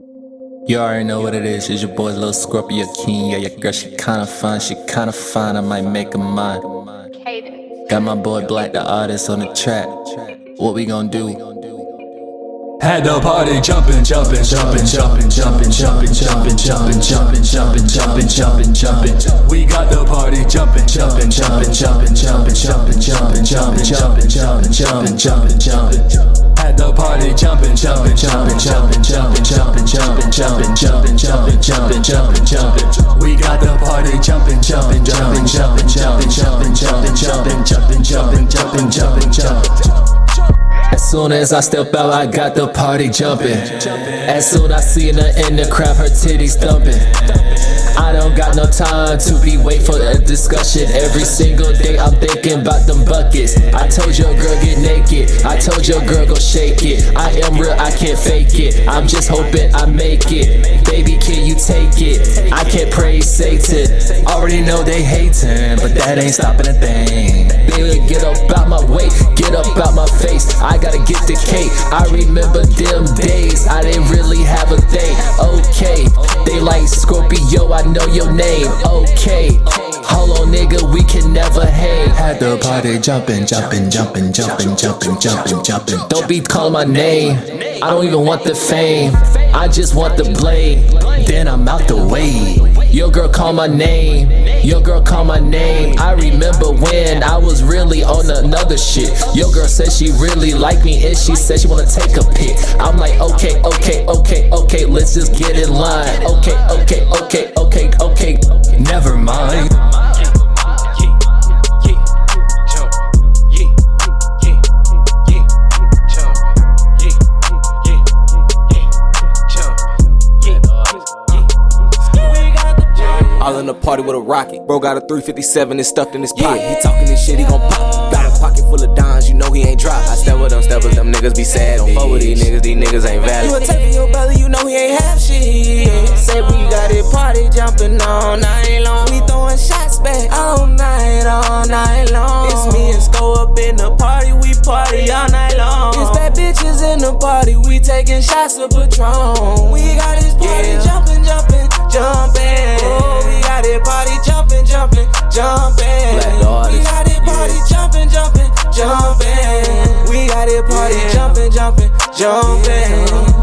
You already know what it is. It's your boy Lil Scorpio King. Yeah, your girl, she kinda fine. She kinda fine. I might make her mine. Got my boy Blakk the artist on the track. What we gonna do? Had the party jumping, jumping, jumping, jumping, jumping, jumping, jumping, jumping, jumping, jumping, jumping, jumping, jumping. We got the party jumping, jumping, jumping, jumping, jumping, jumping, jumping, jumping, jumping, jumping, jumping, jumping, jumping. The party jumping, jumping, jumping, jumping, jumping, jumping, jumping, jumping, jumping, jumping, jumping, jumping, jumping. We got the party jumping, jumping, jumping, jumping, jumping, jumping, jumping, jumping, jumping, jumping, jumping, jumping, jumping. As soon as I step out, I got the party jumping. As soon as I see her in the crowd, her titties thumping. I don't got no time to be wait for a discussion. Every single day I'm thinking about them buckets. I told your girl get naked. I told your girl go shake it. I am real, I can't fake it. I'm just hoping I make it. Baby, can you take it? I can't praise Satan. Already know they hating, but that ain't stopping a thing. Baby, get up out my way, get up out my face. I gotta get the cake. I remember them days. I didn't really have a thing. Okay, they like Scorpio. I know your name. Okay, hold on, nigga, we can never hang. Had the party jumping, jumping, jumping, jumping, jumping, jumping, jumping. Don't be calling my name. I don't even want the fame. I just want the blade. Then I'm out the way. Your girl call my name. Your girl call my name. I remember when I was really on another shit. Your girl said she really liked me and she said she wanna take a pic. I'm like, okay, okay, okay, okay, let's just get in line. Okay, okay, okay. The party with a rocket. Bro got a 357 and stuffed in his pocket. Yeah. He talking this shit, he gon' pop. Got a pocket full of dimes, you know he ain't drop. I step with them steppers, them niggas be sad. Don't fuck with these niggas, these niggas ain't valid. You a tape in your belly, you know he ain't half shit. Yeah. Say we got it party jumping all night long. We throwing shots back all night, all night long. It's me and Sko up in the party, we party all night long. It's bad bitches in the party, we taking shots of Patron. We got this jumping, jumping. Blakk the. We got it party jumping, jumping, jumping. We got it party jumping, jumping, jumping.